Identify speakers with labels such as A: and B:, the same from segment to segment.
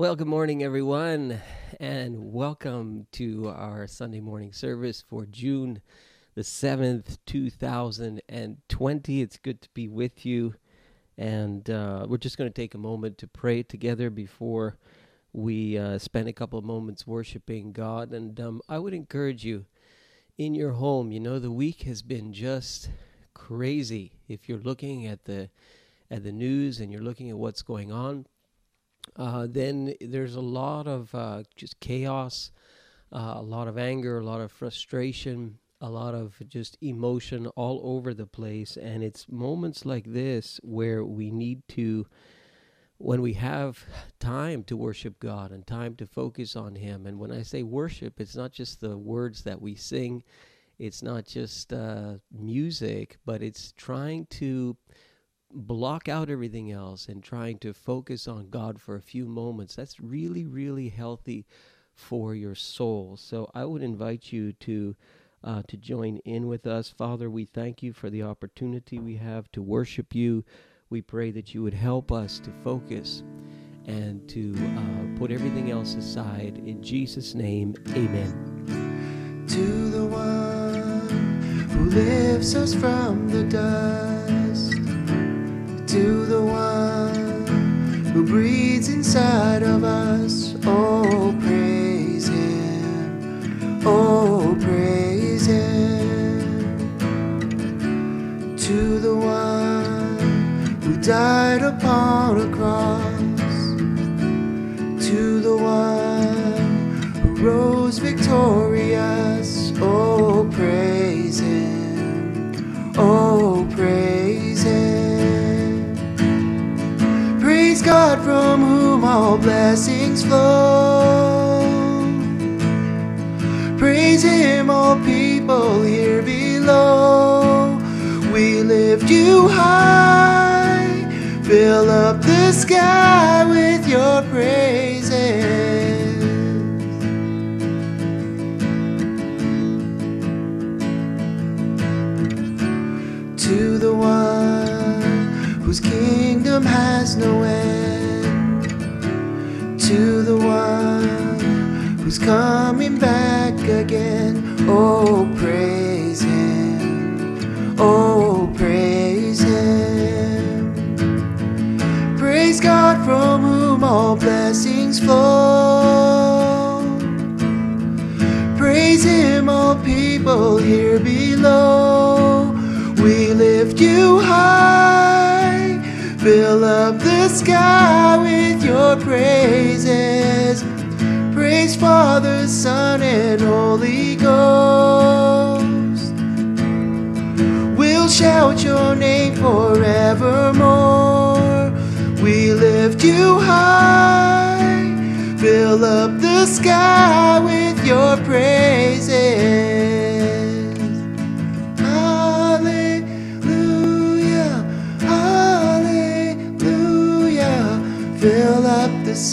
A: Well, good morning, everyone, and welcome to our Sunday morning service for June the 7th, 2020. It's good to be with you, and uh, we're just going to take a moment to pray together before we uh, spend a couple of moments worshiping God. And um, I would encourage you in your home, you know, the week has been just crazy. If you're looking at the at the news and you're looking at what's going on, uh, then there's a lot of uh, just chaos, uh, a lot of anger, a lot of frustration, a lot of just emotion all over the place. And it's moments like this where we need to, when we have time to worship God and time to focus on Him. And when I say worship, it's not just the words that we sing, it's not just uh, music, but it's trying to block out everything else and trying to focus on God for a few moments, that's really, really healthy for your soul. So I would invite you to uh, to join in with us. Father, we thank you for the opportunity we have to worship you. We pray that you would help us to focus and to uh, put everything else aside. In Jesus' name, amen.
B: To the one who lifts us from the dust to the one who breathes inside of us. Oh, praise Him. Oh, praise Him. To the one who died upon a cross. To the one who rose victorious. Oh, praise Him. Oh, praise from whom all blessings flow. Praise Him, all people here below. We lift you high, fill up the sky with your praises. To the one whose kingdom has no end. To the one who's coming back again. Oh, praise Him. Oh, praise Him. Praise God from whom all blessings flow. Praise Him, all people here below. We lift you high, fill up the sky your praises. Praise Father, Son, and Holy Ghost. We'll shout your name forevermore. We lift you high, fill up the sky with your praises.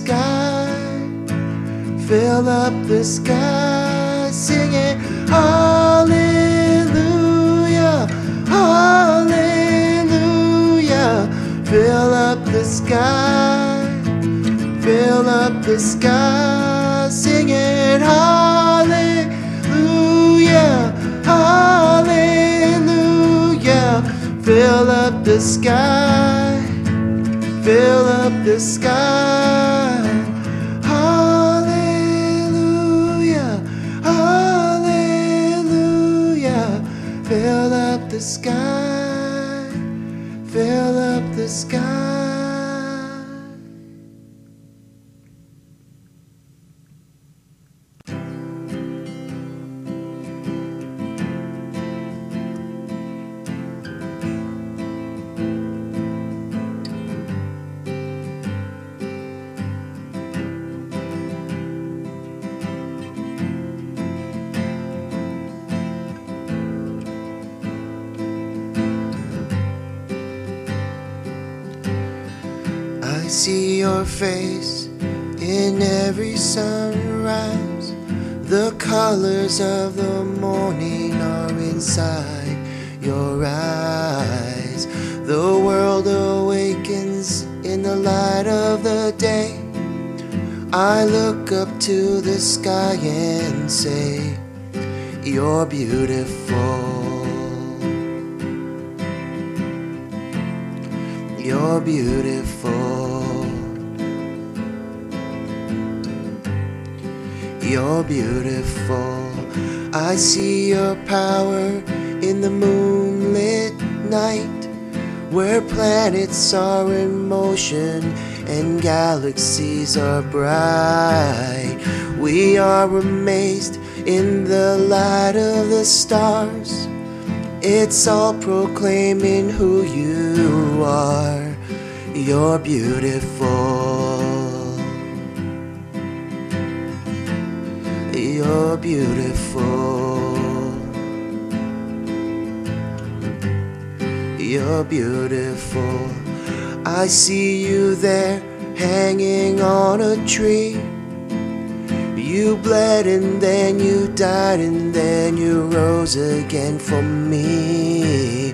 B: Sky, fill up the sky, singing hallelujah, hallelujah. Fill up the sky, fill up the sky, singing hallelujah, hallelujah. Fill up the sky, fill up the sky. Up the sky, fill up the sky. Face in every sunrise. The colors of the morning are inside your eyes. The world awakens in the light of the day. I look up to the sky and say, You're beautiful. You're beautiful. You're beautiful. I see your power in the moonlit night where planets are in motion and galaxies are bright. We are amazed in the light of the stars. It's all proclaiming who you are. You're beautiful. You're beautiful. You're beautiful. I see you there hanging on a tree. You bled and then you died and then you rose again for me.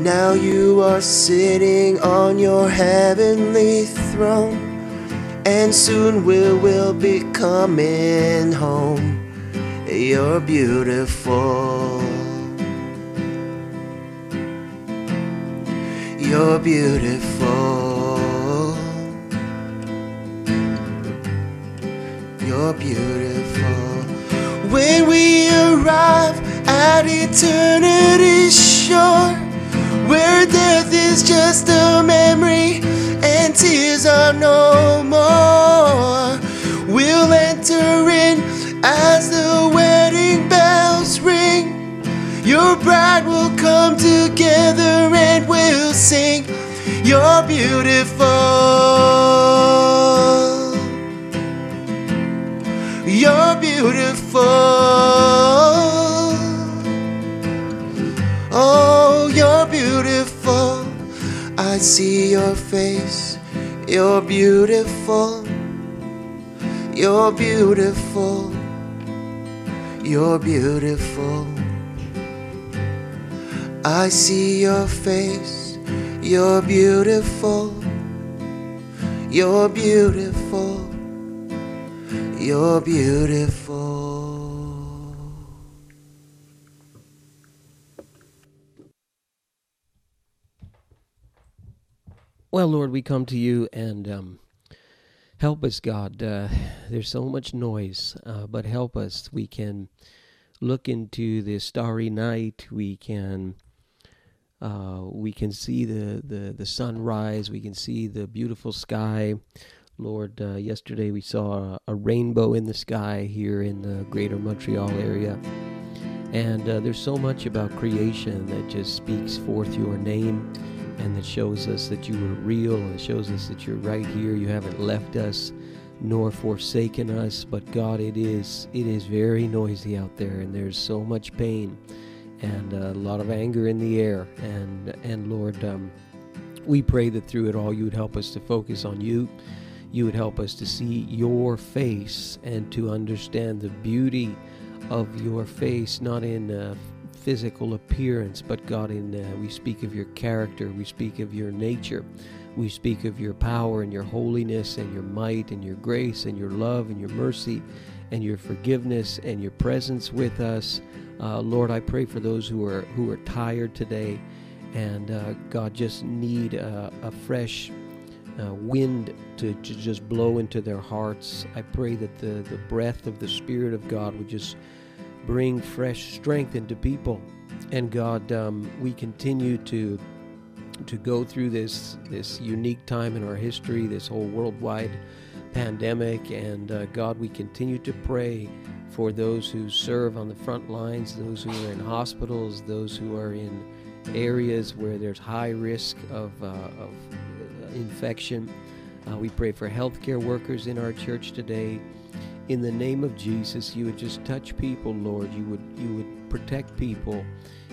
B: Now you are sitting on your heavenly throne, and soon we will be coming home. You're beautiful. You're beautiful. You're beautiful. When we arrive at eternity's shore, where death is just a memory and tears are no more, we'll enter in as the wedding bells ring. Your bride will come together and we'll sing. You're beautiful. You're beautiful. Oh, you're beautiful. I see your face. You're beautiful. You're beautiful. You're beautiful. I see your face. You're beautiful. You're beautiful. You're beautiful.
A: Well, Lord, we come to you and um, help us, God. Uh, there's so much noise, uh, but help us. We can look into the starry night. We can uh, we can see the, the, the sunrise. We can see the beautiful sky. Lord, uh, yesterday we saw a, a rainbow in the sky here in the greater Montreal area. And uh, there's so much about creation that just speaks forth your name and that shows us that you are real and shows us that you're right here. You haven't left us nor forsaken us, but God, it is it is very noisy out there, and there's so much pain and a lot of anger in the air. And and Lord, um, we pray that through it all, you would help us to focus on you. You would help us to see your face and to understand the beauty of your face, not in uh, physical appearance, but God, in uh, we speak of your character, we speak of your nature, we speak of your power and your holiness and your might and your grace and your love and your mercy and your forgiveness and your presence with us. Uh, Lord, I pray for those who are who are tired today, and uh, God just need a, a fresh uh, wind to, to just blow into their hearts. I pray that the the breath of the Spirit of God would just bring fresh strength into people. And God, um, we continue to to go through this this unique time in our history, this whole worldwide pandemic, and uh, God, we continue to pray for those who serve on the front lines, those who are in hospitals, those who are in areas where there's high risk of, uh, of infection. Uh, we pray for healthcare workers in our church today. In the name of Jesus, you would just touch people, Lord. You would you would protect people.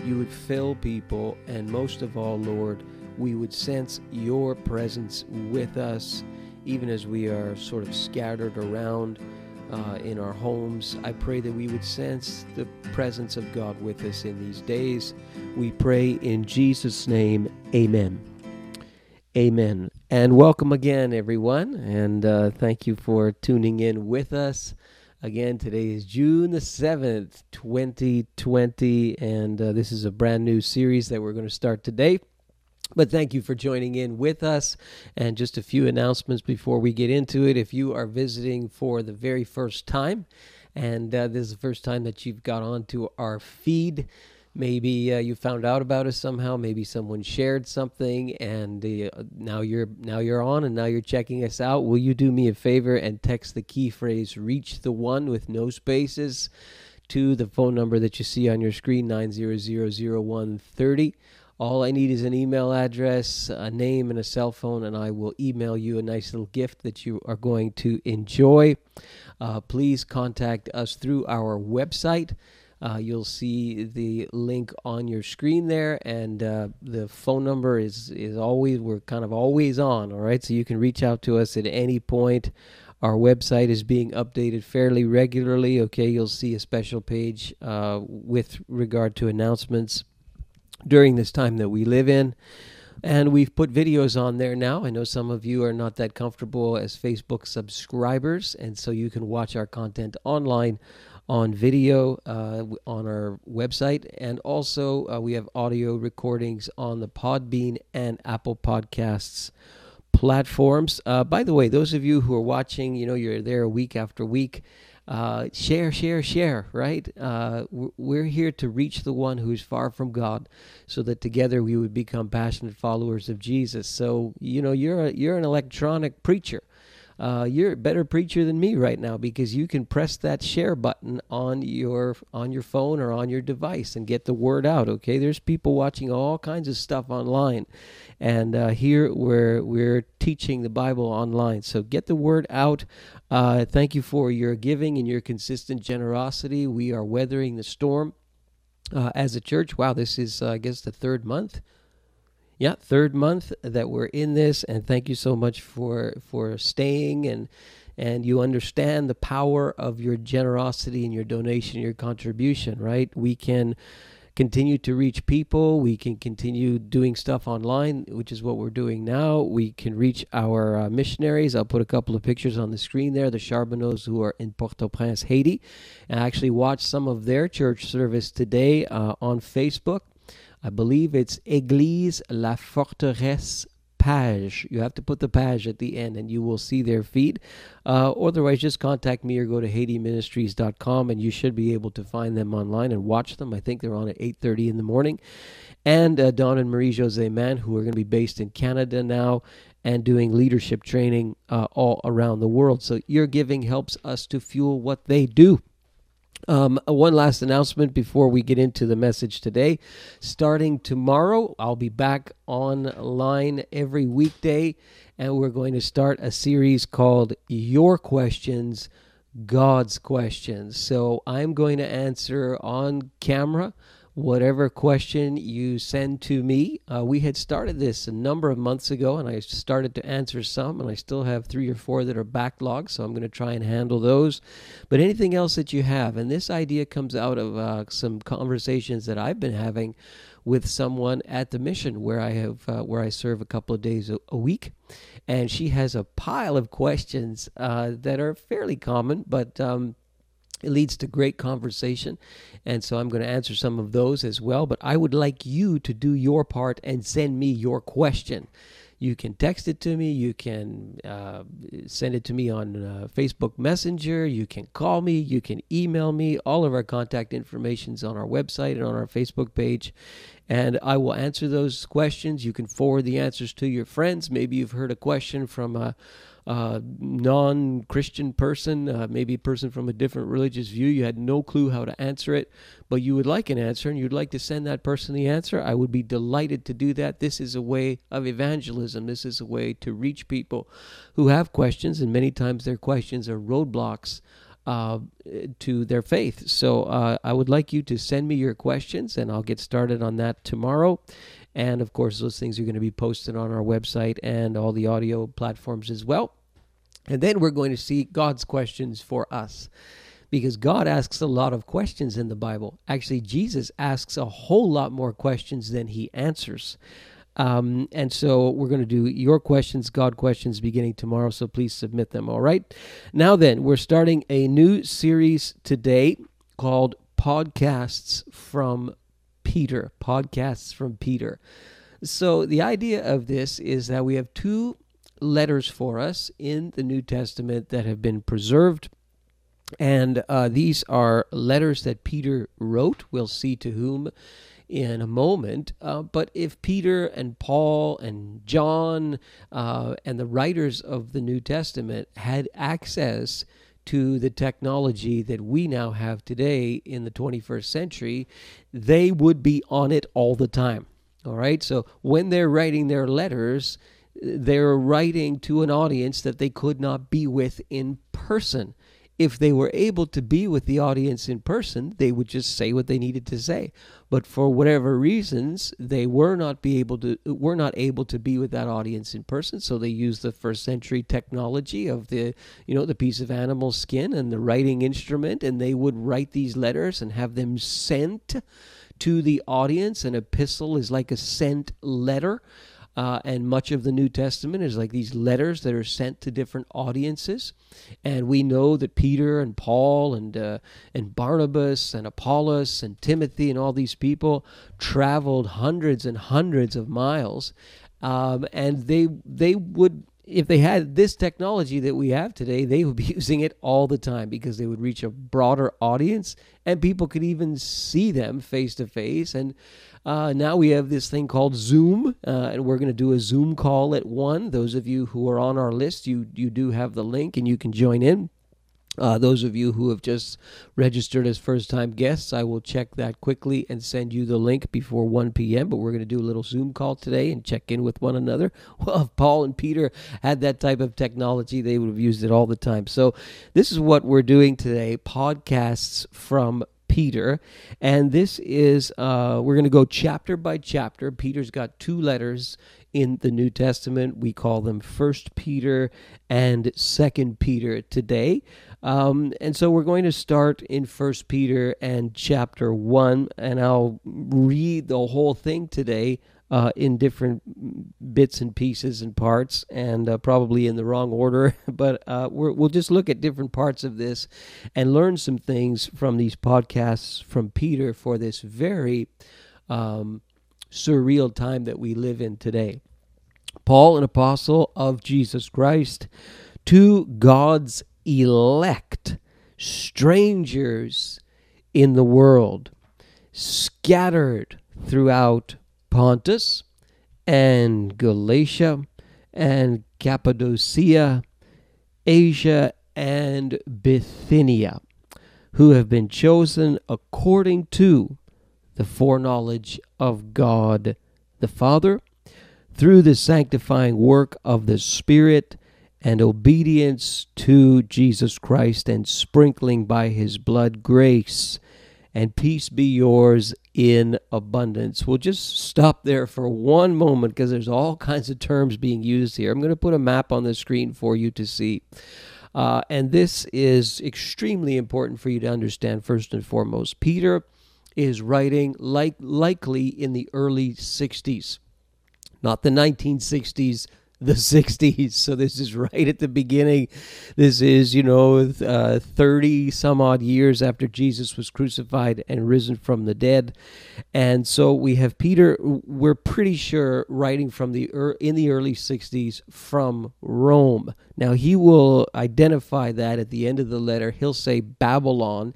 A: You would fill people, and most of all, Lord, we would sense your presence with us, even as we are sort of scattered around uh, in our homes. I pray that we would sense the presence of God with us in these days. We pray in Jesus' name, Amen. Amen. And welcome again, everyone. And uh, thank you for tuning in with us. Again, today is June the 7th, 2020. And uh, this is a brand new series that we're going to start today. But thank you for joining in with us. And just a few announcements before we get into it. If you are visiting for the very first time, and uh, this is the first time that you've got onto our feed, maybe uh, you found out about us somehow maybe someone shared something and uh, now you're now you're on and now you're checking us out will you do me a favor and text the key phrase reach the one with no spaces to the phone number that you see on your screen 9000130 all I need is an email address, a name, and a cell phone, and I will email you a nice little gift that you are going to enjoy. Uh, please contact us through our website. Uh, you'll see the link on your screen there, and uh, the phone number is is always we're kind of always on. All right, so you can reach out to us at any point. Our website is being updated fairly regularly. Okay, you'll see a special page uh, with regard to announcements during this time that we live in. And we've put videos on there now. I know some of you are not that comfortable as Facebook subscribers, and so you can watch our content online on video uh, on our website, and also uh, we have audio recordings on the Podbean and Apple Podcasts platforms. Uh, by the way, those of you who are watching, you know, you're there week after week. Uh, share, share, share, right? Uh, we're here to reach the one who is far from God so that together we would become passionate followers of Jesus. So, you know, you're, a, you're an electronic preacher uh, you're a better preacher than me right now because you can press that share button on your on your phone or on your device and get the word out. Okay, there's people watching all kinds of stuff online, and uh, here we're we're teaching the Bible online. So get the word out. Uh, thank you for your giving and your consistent generosity. We are weathering the storm uh, as a church. Wow, this is uh, I guess the third month yeah, third month that we're in this, and thank you so much for for staying and and you understand the power of your generosity and your donation, your contribution. Right? We can continue to reach people. We can continue doing stuff online, which is what we're doing now. We can reach our uh, missionaries. I'll put a couple of pictures on the screen there. The Charbonneaus who are in Port-au-Prince, Haiti. And I actually watched some of their church service today uh, on Facebook. I believe it's Église La Forteresse page. You have to put the page at the end and you will see their feed. Uh, otherwise, just contact me or go to HaitiMinistries.com and you should be able to find them online and watch them. I think they're on at 8.30 in the morning. And uh, Don and Marie Jose Mann, who are going to be based in Canada now and doing leadership training uh, all around the world. So your giving helps us to fuel what they do. Um, one last announcement before we get into the message today. Starting tomorrow, I'll be back online every weekday, and we're going to start a series called Your Questions, God's Questions. So I'm going to answer on camera whatever question you send to me. Uh, we had started this a number of months ago, and I started to answer some, and I still have three or four that are backlogged, so I'm going to try and handle those. But anything else that you have, and this idea comes out of uh, some conversations that I've been having with someone at the mission where I have uh, where I serve a couple of days a, week, and she has a pile of questions uh, that are fairly common, but um, it leads to great conversation. And so I'm going to answer some of those as well. But I would like you to do your part and send me your question. You can text it to me. You can uh, send it to me on uh, Facebook Messenger. You can call me. You can email me. All of our contact information is on our website and on our Facebook page. And I will answer those questions. You can forward the answers to your friends. Maybe you've heard a question from a uh, non Christian person, uh, maybe a person from a different religious view, you had no clue how to answer it, but you would like an answer and you'd like to send that person the answer, I would be delighted to do that. This is a way of evangelism. This is a way to reach people who have questions, and many times their questions are roadblocks. Uh, to their faith. So uh, I would like you to send me your questions, and I'll get started on that tomorrow. And of course, those things are going to be posted on our website and all the audio platforms as well. And then we're going to see God's questions for us because God asks a lot of questions in the Bible. Actually, Jesus asks a whole lot more questions than he answers. Um, and so we're going to do your questions, God questions, beginning tomorrow. So please submit them. All right. Now then, we're starting a new series today called Podcasts from Peter. Podcasts from Peter. So the idea of this is that we have two letters for us in the New Testament that have been preserved. And uh, these are letters that Peter wrote. We'll see to whom in a moment. Uh, but if Peter and Paul and John uh, and the writers of the New Testament had access to the technology that we now have today in the 21st century, they would be on it all the time. All right. So when they're writing their letters, they're writing to an audience that they could not be with in person if they were able to be with the audience in person, they would just say what they needed to say. But for whatever reasons, they were not be able to were not able to be with that audience in person. So they used the first century technology of the you know the piece of animal skin and the writing instrument, and they would write these letters and have them sent to the audience. An epistle is like a sent letter. Uh, and much of the New Testament is like these letters that are sent to different audiences. And we know that Peter and Paul and uh, and Barnabas and Apollos and Timothy and all these people traveled hundreds and hundreds of miles, um, and they they would if they had this technology that we have today, they would be using it all the time because they would reach a broader audience and people could even see them face to face. And uh, now we have this thing called Zoom, uh, and we're going to do a Zoom call at one. Those of you who are on our list, you you do have the link, and you can join in. Uh, those of you who have just registered as first time guests, I will check that quickly and send you the link before 1 p.m. But we're going to do a little Zoom call today and check in with one another. Well, if Paul and Peter had that type of technology, they would have used it all the time. So, this is what we're doing today podcasts from Peter. And this is, uh, we're going to go chapter by chapter. Peter's got two letters in the New Testament. We call them First Peter and Second Peter today. Um, and so we're going to start in First Peter and chapter 1, and I'll read the whole thing today uh, in different bits and pieces and parts, and uh, probably in the wrong order. But uh, we will just look at different parts of this and learn some things from these podcasts from Peter for this very um, surreal time that we live in today. Paul, an apostle of Jesus Christ, to God's elect, strangers in the world, scattered throughout Pontus and Galatia and Cappadocia, Asia and Bithynia, who have been chosen according to the foreknowledge of God the Father, through the sanctifying work of the Spirit and obedience to Jesus Christ and sprinkling by his blood grace and peace be yours in abundance. We'll just stop there for one moment because there's all kinds of terms being used here. I'm going to put a map on the screen for you to see. Uh, and this is extremely important for you to understand first and foremost. Peter is writing like likely in the early 60s, not the 1960s the 60s. So this is right at the beginning. This is, you know, uh, 30 some odd years after Jesus was crucified and risen from the dead. And so we have Peter, we're pretty sure, writing from the in the early 60s from Rome. Now he will identify that at the end of the letter. He'll say Babylon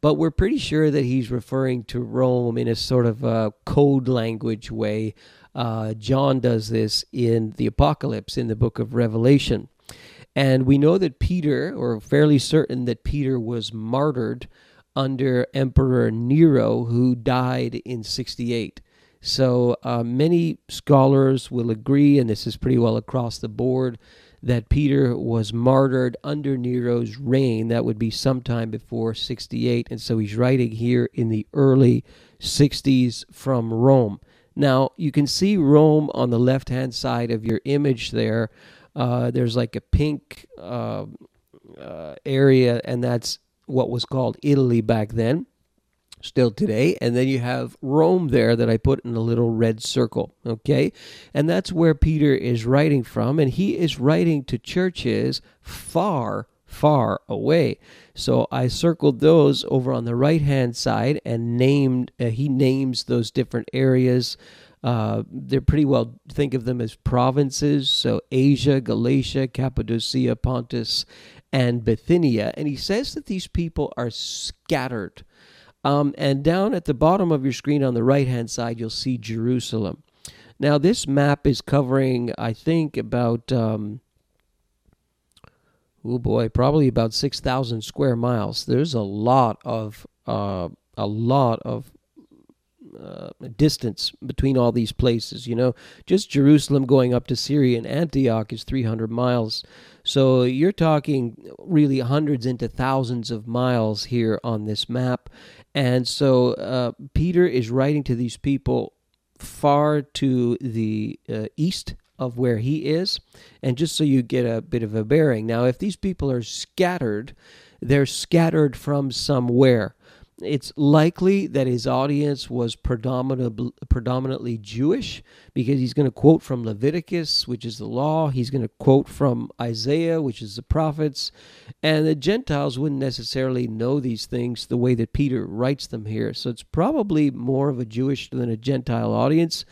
A: but we're pretty sure that he's referring to Rome in a sort of a code language way uh, John does this in the Apocalypse in the book of Revelation. And we know that Peter, or fairly certain that Peter was martyred under Emperor Nero, who died in 68. So uh, many scholars will agree, and this is pretty well across the board, that Peter was martyred under Nero's reign. That would be sometime before 68. And so he's writing here in the early 60s from Rome. Now, you can see Rome on the left hand side of your image there. Uh, there's like a pink uh, uh, area, and that's what was called Italy back then. still today. And then you have Rome there that I put in a little red circle. Okay. And that's where Peter is writing from. And he is writing to churches far, far away. So I circled those over on the right hand side and named, uh, he names those different areas. Uh, they're pretty well, think of them as provinces. So Asia, Galatia, Cappadocia, Pontus, and Bithynia. And he says that these people are scattered um, and down at the bottom of your screen on the right hand side, you'll see Jerusalem. Now, this map is covering, I think, about, um, oh boy, probably about 6,000 square miles. There's a lot of, uh, a lot of uh, distance between all these places. You know, just Jerusalem going up to Syria and Antioch is 300 miles. So you're talking really hundreds into thousands of miles here on this map. And so uh, Peter is writing to these people far to the uh, east of where he is. And just so you get a bit of a bearing, now, if these people are scattered, they're scattered from somewhere it's likely that his audience was predominantly, predominantly Jewish because he's going to quote from Leviticus, which is the law. He's going to quote from Isaiah, which is the prophets. And the Gentiles wouldn't necessarily know these things the way that Peter writes them here. So it's probably more of a Jewish than a Gentile audience.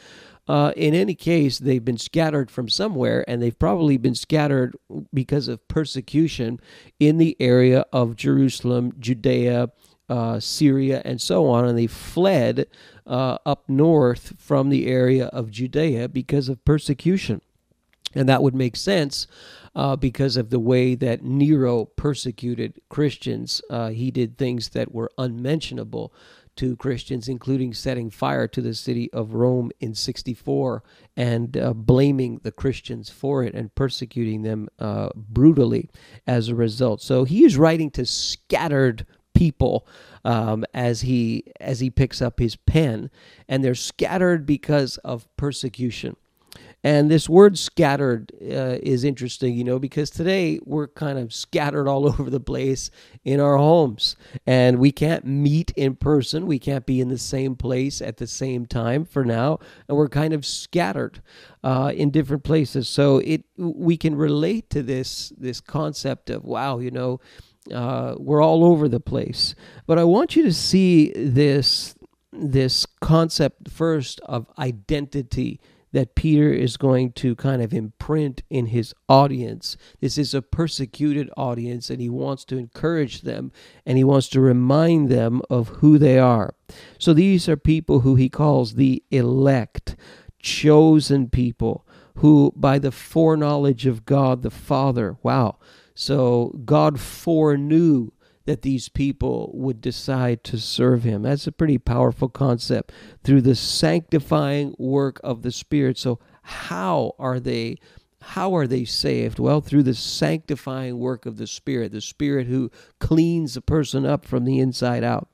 A: Uh, in any case, they've been scattered from somewhere, and they've probably been scattered because of persecution in the area of Jerusalem, Judea, uh, Syria, and so on, and they fled uh, up north from the area of Judea because of persecution. And that would make sense uh, because of the way that Nero persecuted Christians. Uh, he did things that were unmentionable to Christians, including setting fire to the city of Rome in 64 and uh, blaming the Christians for it and persecuting them uh, brutally as a result. So he is writing to scattered people um, as he as he picks up his pen, and they're scattered because of persecution. And this word scattered uh, is interesting, you know, because today we're kind of scattered all over the place in our homes and we can't meet in person. We can't be in the same place at the same time for now. And we're kind of scattered uh, in different places. So it we can relate to this this concept of, wow, you know, uh, we're all over the place. But I want you to see this this concept first of identity that Peter is going to kind of imprint in his audience. This is a persecuted audience, and he wants to encourage them and he wants to remind them of who they are. So these are people who he calls the elect, chosen people, who by the foreknowledge of God the Father, wow, so God foreknew that these people would decide to serve him. That's a pretty powerful concept through the sanctifying work of the Spirit. So how are they how are they saved? Well, through the sanctifying work of the Spirit, the Spirit who cleans a person up from the inside out.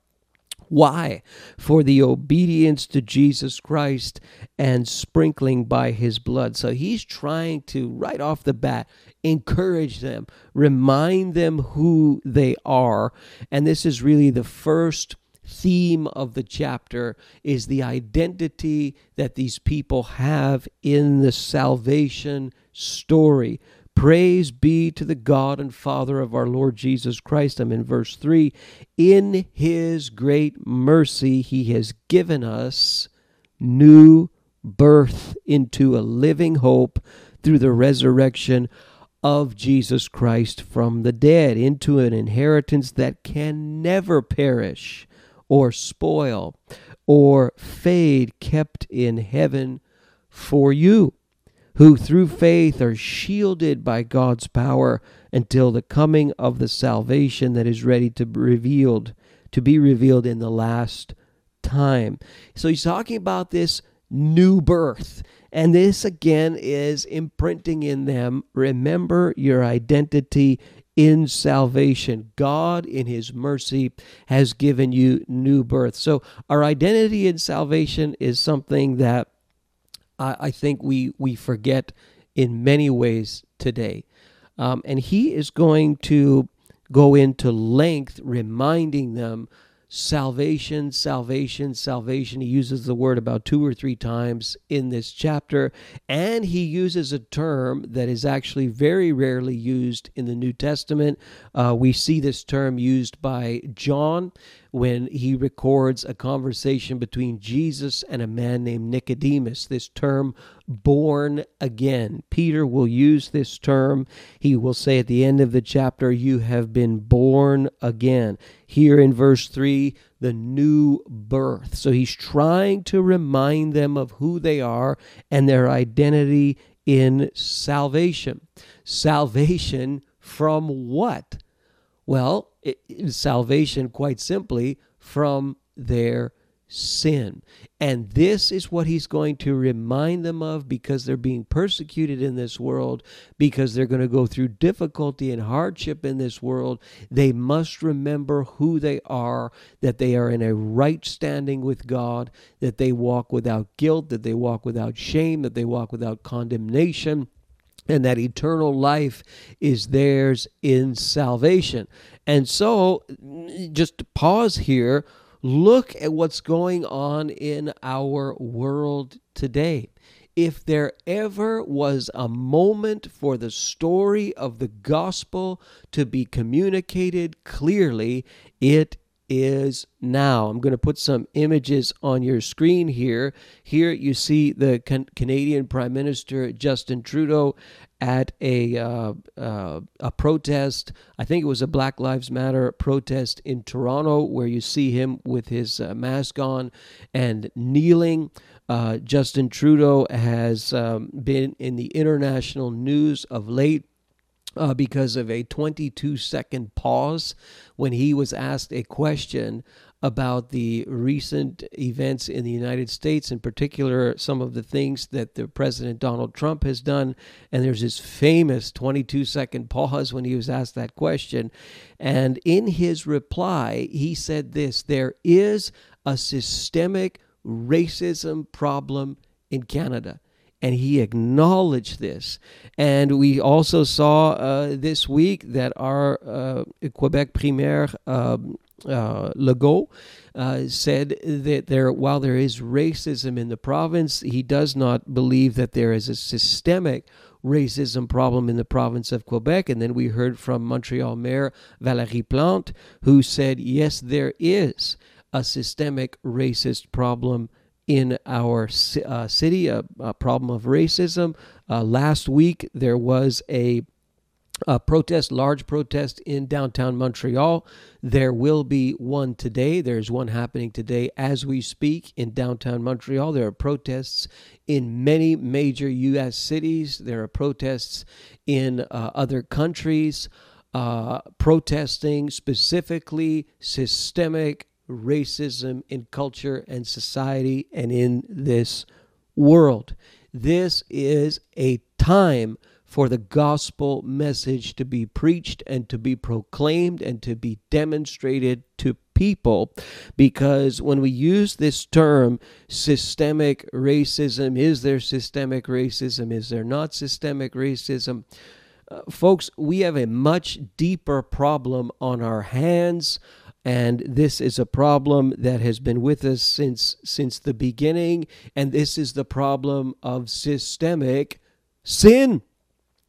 A: Why? For the obedience to Jesus Christ and sprinkling by his blood. So he's trying to, right off the bat, encourage them, remind them who they are. And this is really the first theme of the chapter is the identity that these people have in the salvation story. Praise be to the God and Father of our Lord Jesus Christ. I'm in verse 3. In his great mercy, he has given us new birth into a living hope through the resurrection of Jesus Christ from the dead, into an inheritance that can never perish or spoil or fade, kept in heaven for you who through faith are shielded by God's power until the coming of the salvation that is ready to be revealed to be revealed in the last time. So he's talking about this new birth. And this again is imprinting in them remember your identity in salvation. God, in His mercy, has given you new birth. So, our identity in salvation is something that I, I think we, we forget in many ways today. Um, and he is going to go into length reminding them salvation, salvation, salvation. He uses the word about two or three times in this chapter, and he uses a term that is actually very rarely used in the New Testament. Uh, we see this term used by John when he records a conversation between Jesus and a man named Nicodemus. This term, born again. Peter will use this term. He will say at the end of the chapter, You have been born again. Here in verse 3, the new birth. So he's trying to remind them of who they are and their identity in salvation. Salvation from what? Well, it, salvation, quite simply, from their sin. And this is what he's going to remind them of because they're being persecuted in this world, because they're going to go through difficulty and hardship in this world. They must remember who they are, that they are in a right standing with God, that they walk without guilt, that they walk without shame, that they walk without condemnation and that eternal life is theirs in salvation. And so, just pause here, look at what's going on in our world today. If there ever was a moment for the story of the gospel to be communicated clearly, it is now. I'm going to put some images on your screen here. Here you see the can- Canadian Prime Minister Justin Trudeau at a uh, uh, a protest. I think it was a Black Lives Matter protest in Toronto, where you see him with his uh, mask on and kneeling. Uh, Justin Trudeau has um, been in the international news of late uh, because of a 22 second pause when he was asked a question about the recent events in the United States, in particular, some of the things that the President Donald Trump has done. And there's this famous 22 second pause when he was asked that question. And in his reply, he said this there is a systemic racism problem in Canada and he acknowledged this. And we also saw uh, this week that our uh, Quebec Premier um, uh, Legault uh, said that there, while there is racism in the province, he does not believe that there is a systemic racism problem in the province of Quebec. And then we heard from Montreal Mayor Valérie Plante, who said, yes, there is a systemic racist problem in our uh, city, a, a, problem of racism. Uh, last week, there was a, a, protest, large protest in downtown Montreal. There will be one today. There's one happening today as we speak in downtown Montreal. There are protests in many major U.S. cities, there are protests in uh, other countries. Uh, protesting specifically systemic racism in culture and society and in this world. This is a time for the gospel message to be preached and to be proclaimed and to be demonstrated to people because when we use this term systemic racism is there systemic racism is there not systemic racism uh, folks we have a much deeper problem on our hands and this is a problem that has been with us since since the beginning and this is the problem of systemic sin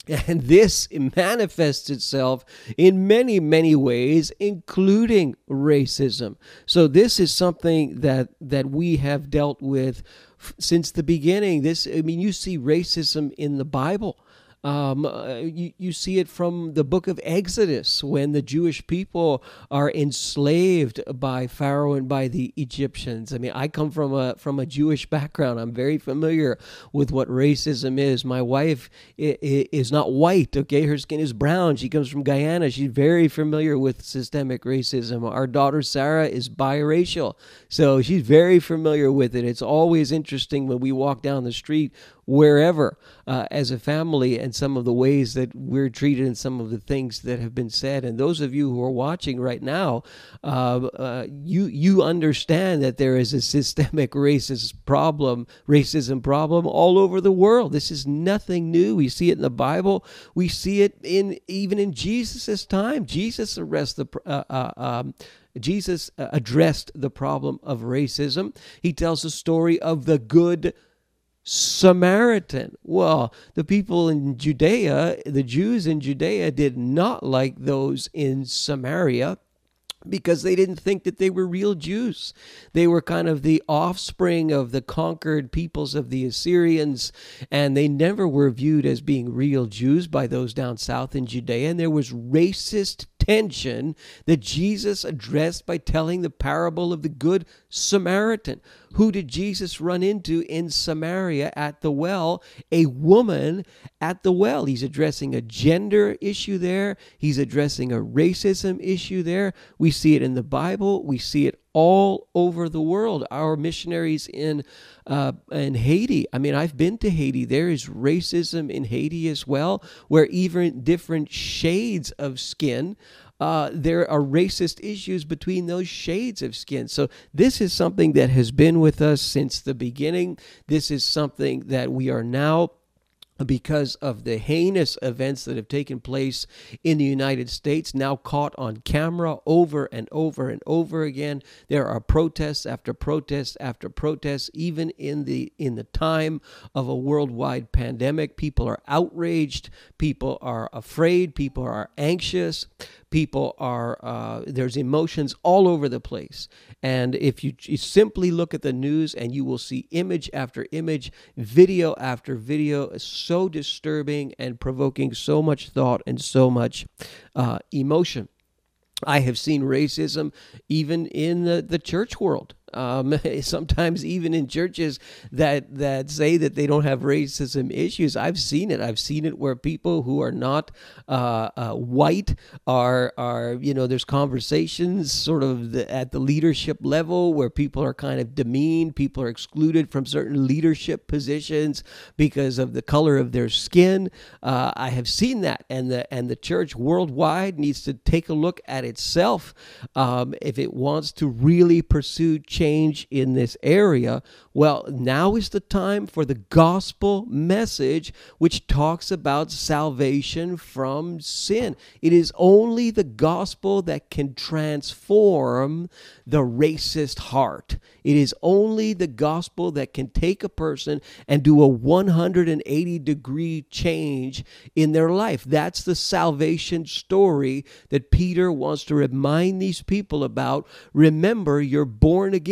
A: and this manifests itself in many, many ways, including racism. So this is something that that we have dealt with f- since the beginning. This, I mean, you see racism in the Bible. Um, uh, you, you see it from the book of Exodus when the Jewish people are enslaved by Pharaoh and by the Egyptians. I mean, I come from a from a Jewish background. I'm very familiar with what racism is. My wife is not white. Okay, her skin is brown. She comes from Guyana. She's very familiar with systemic racism. Our daughter Sarah is biracial, so she's very familiar with it. It's always interesting when we walk down the street wherever uh, as a family and some of the ways that we're treated and some of the things that have been said. And those of you who are watching right now, uh, uh, you you understand that there is a systemic racist problem, racism problem all over the world. This is nothing new. We see it in the Bible. We see it in even in Jesus's time. Jesus arrested the. Uh, uh, um, Jesus uh, addressed the problem of racism. He tells the story of the good Samaritan. Well, the people in Judea, the Jews in Judea, did not like those in Samaria because they didn't think that they were real Jews. They were kind of the offspring of the conquered peoples of the Assyrians, and they never were viewed as being real Jews by those down south in Judea. And there was racist tension that Jesus addressed by telling the parable of the Good Samaritan. Who did Jesus run into in Samaria at the well? A woman at the well. He's addressing a gender issue there, he's addressing a racism issue there. We see it in the Bible, we see it all over the world. Our missionaries in uh, in Haiti. I mean, I've been to Haiti. There is racism in Haiti as well, where even different shades of skin. Uh, there are racist issues between those shades of skin. So, this is something that has been with us since the beginning. This is something that we are now because of the heinous events that have taken place in the United States, now caught on camera over and over and over again. There are protests after protests after protests, even in the in the time of a worldwide pandemic. People are outraged, people are afraid, people are anxious, people are uh, there's emotions all over the place. And if you, you, simply look at the news and you will see image after image video after video so disturbing and provoking so much thought and so much uh, emotion. I have seen racism even in the, the church world um, sometimes even in churches that that say that they don't have racism issues. I've seen it. I've seen it where people who are not uh, uh, white are are you know there's conversations sort of the, at the leadership level where people are kind of demeaned. People are excluded from certain leadership positions because of the color of their skin. Uh, I have seen that, and the and the church worldwide needs to take a look at itself um, if it wants to really pursue change change in this area, well, now is the time for the gospel message, which talks about salvation from sin. It is only the gospel that can transform the racist heart. It is only the gospel that can take a person and do a 180 degree change in their life. That's the salvation story that Peter wants to remind these people about. Remember, you're born again.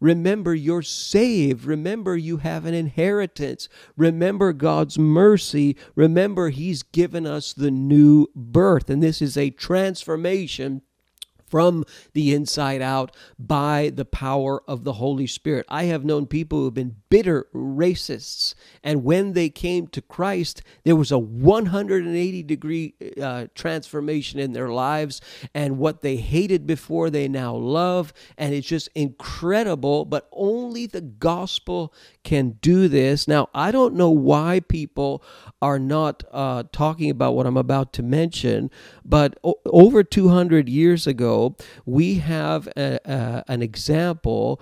A: Remember, you're saved. Remember, you have an inheritance. Remember God's mercy. Remember, He's given us the new birth. And this is a transformation from the inside out by the power of the Holy Spirit. I have known people who have been bitter racists, and when they came to Christ, there was a 180 degree uh, transformation in their lives, and what they hated before, they now love, and it's just incredible. But only the gospel can do this. Now, I don't know why people are not uh, talking about what I'm about to mention, but o- over 200 years ago, we have a, a, an example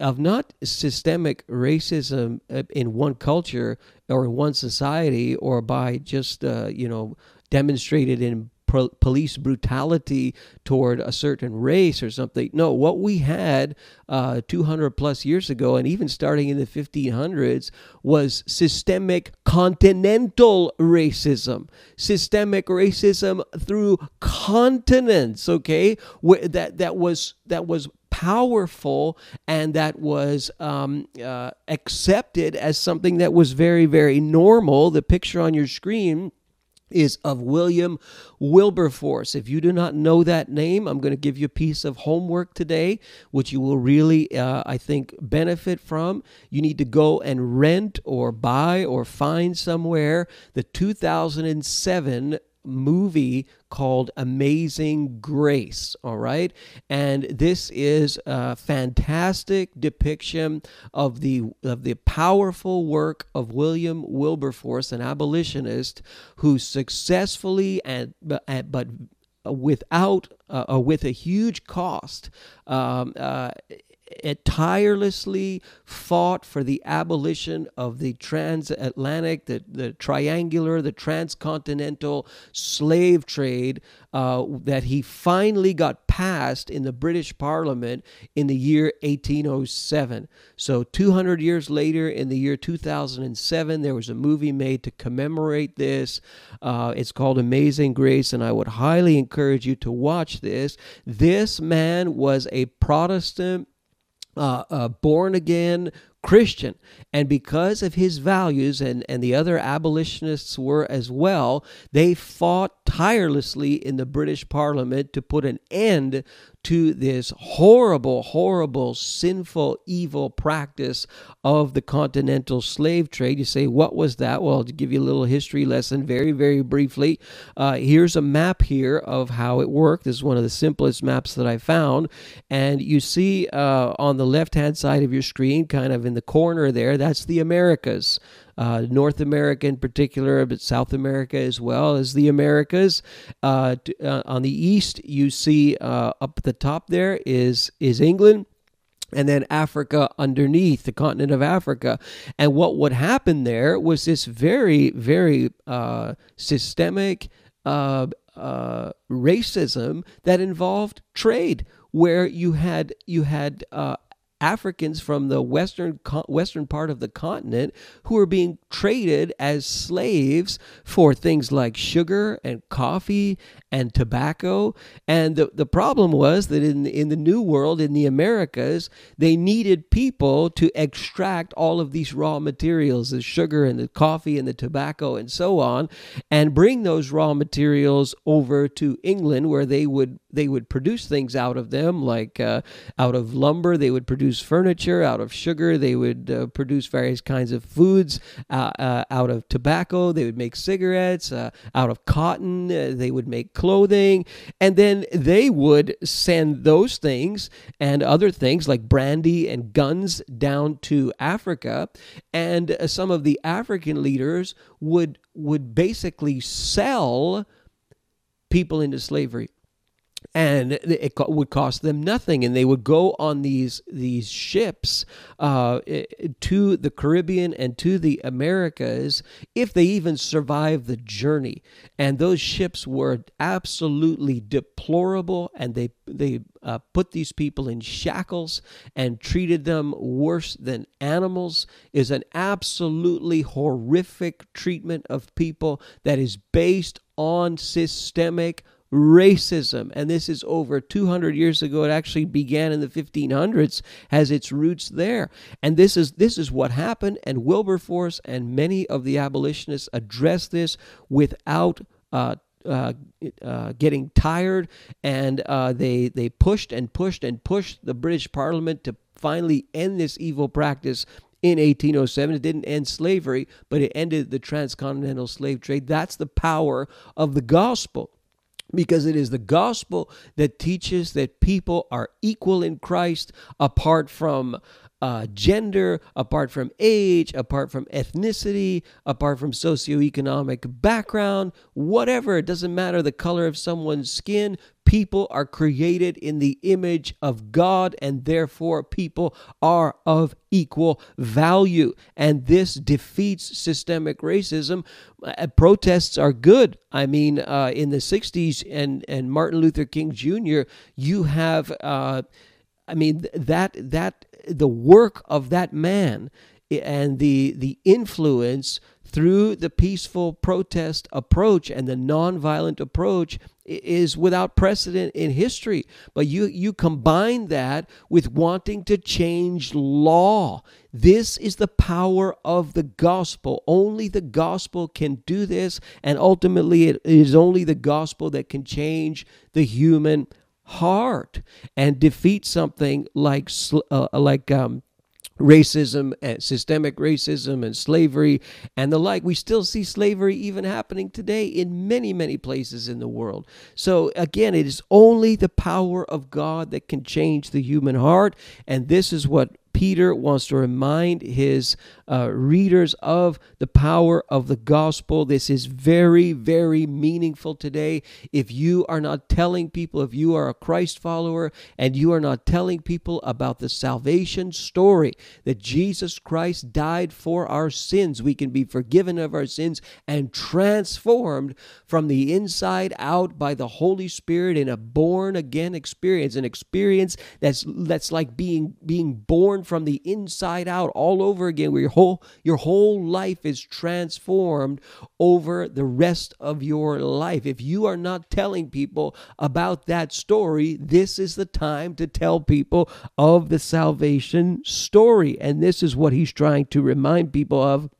A: of not systemic racism uh, in one culture or in one society or by just, uh, you know, demonstrated in pro- police brutality toward a certain race or something. No, what we had uh, 200 plus years ago, and even starting in the 1500s, was systemic continental racism. Systemic racism through continents. Okay, Where that that was that was powerful and that was um, uh, accepted as something that was very, very normal. The picture on your screen is of William Wilberforce. If you do not know that name, I'm going to give you a piece of homework today, which you will really, uh, I think, benefit from. You need to go and rent or buy or find somewhere the 2007 movie called Amazing Grace. All right. And this is a fantastic depiction of the of the powerful work of William Wilberforce, an abolitionist who successfully and but, without uh, uh, with a huge cost um, uh, tirelessly fought for the abolition of the transatlantic, the, the triangular, the transcontinental slave trade uh, that he finally got passed in the British Parliament in the year 1807. So, 200 years later, in the year 2007, there was a movie made to commemorate this. Uh, it's called Amazing Grace, and I would highly encourage you to watch this. This man was a Protestant uh, uh, born again Christian. And because of his values, and, and the other abolitionists were as well, they fought tirelessly in the British Parliament to put an end to this horrible, horrible, sinful, evil practice of the continental slave trade. You say, what was that? Well, to give you a little history lesson very, very briefly, uh, here's a map here of how it worked. This is one of the simplest maps that I found. And you see uh, on the left hand side of your screen, kind of in the corner there, that's the Americas uh, North America in particular, but South America as well as the Americas. Uh, uh, on the east, you see uh, up at the top there is is England and then Africa underneath the continent of Africa. And what would happen there was this very, very uh, systemic uh, uh, racism that involved trade, where you had you had uh, Africans from the western western part of the continent who were being traded as slaves for things like sugar and coffee and tobacco. And the, the problem was that in, in the New World, in the Americas, they needed people to extract all of these raw materials, the sugar and the coffee and the tobacco and so on, and bring those raw materials over to England where they would they would produce things out of them, like uh, out of lumber, they would produce furniture, out of sugar, they would uh, produce various kinds of foods, uh, uh out of tobacco, they would make cigarettes, uh, out of cotton, uh, they would make clothing, and then they would send those things and other things like brandy and guns down to Africa, and some of the African leaders would would basically sell people into slavery and it would cost them nothing and they would go on these these ships uh, to the caribbean and to the americas if they even survived the journey. And those ships were absolutely deplorable and they they uh, put these people in shackles and treated them worse than animals. Is an absolutely horrific treatment of people that is based on systemic racism. And this is over 200 years ago. It actually began in the 1500s, has its roots there. And this is this is what happened. And Wilberforce and many of the abolitionists addressed this without. Uh, uh, uh, getting tired, and uh, they they pushed and pushed and pushed the British Parliament to finally end this evil practice in 1807. It didn't end slavery, but it ended the transcontinental slave trade. That's the power of the gospel because it is the gospel that teaches that people are equal in Christ apart from uh, gender, apart from age, apart from ethnicity, apart from socioeconomic background, whatever. It doesn't matter the color of someone's skin. People are created in the image of God, and therefore people are of equal value. And this defeats systemic racism. Uh, protests are good. I mean, uh, in the 60s and, and Martin Luther King Jr., you have. Uh, I mean that that the work of that man and the the influence through the peaceful protest approach and the nonviolent approach is without precedent in history. But you you combine that with wanting to change law. This is the power of the gospel. Only the gospel can do this, and ultimately, it is only the gospel that can change the human heart and defeat something like uh, like um, racism and systemic racism and slavery and the like. We still see slavery even happening today in many many places in the world. So again it is only the power of god that can change the human heart and this is what Peter wants to remind his uh, readers of the power of the gospel. This is very, very meaningful today. If you are not telling people, if you are a Christ follower and you are not telling people about the salvation story that Jesus Christ died for our sins, we can be forgiven of our sins and transformed from the inside out by the Holy Spirit in a born again experience, an experience that's that's like being being born from the inside out all over again where your whole your whole life is transformed over the rest of your life. If you are not telling people about that story this is the time to tell people of the salvation story. And this is what he's trying to remind people of.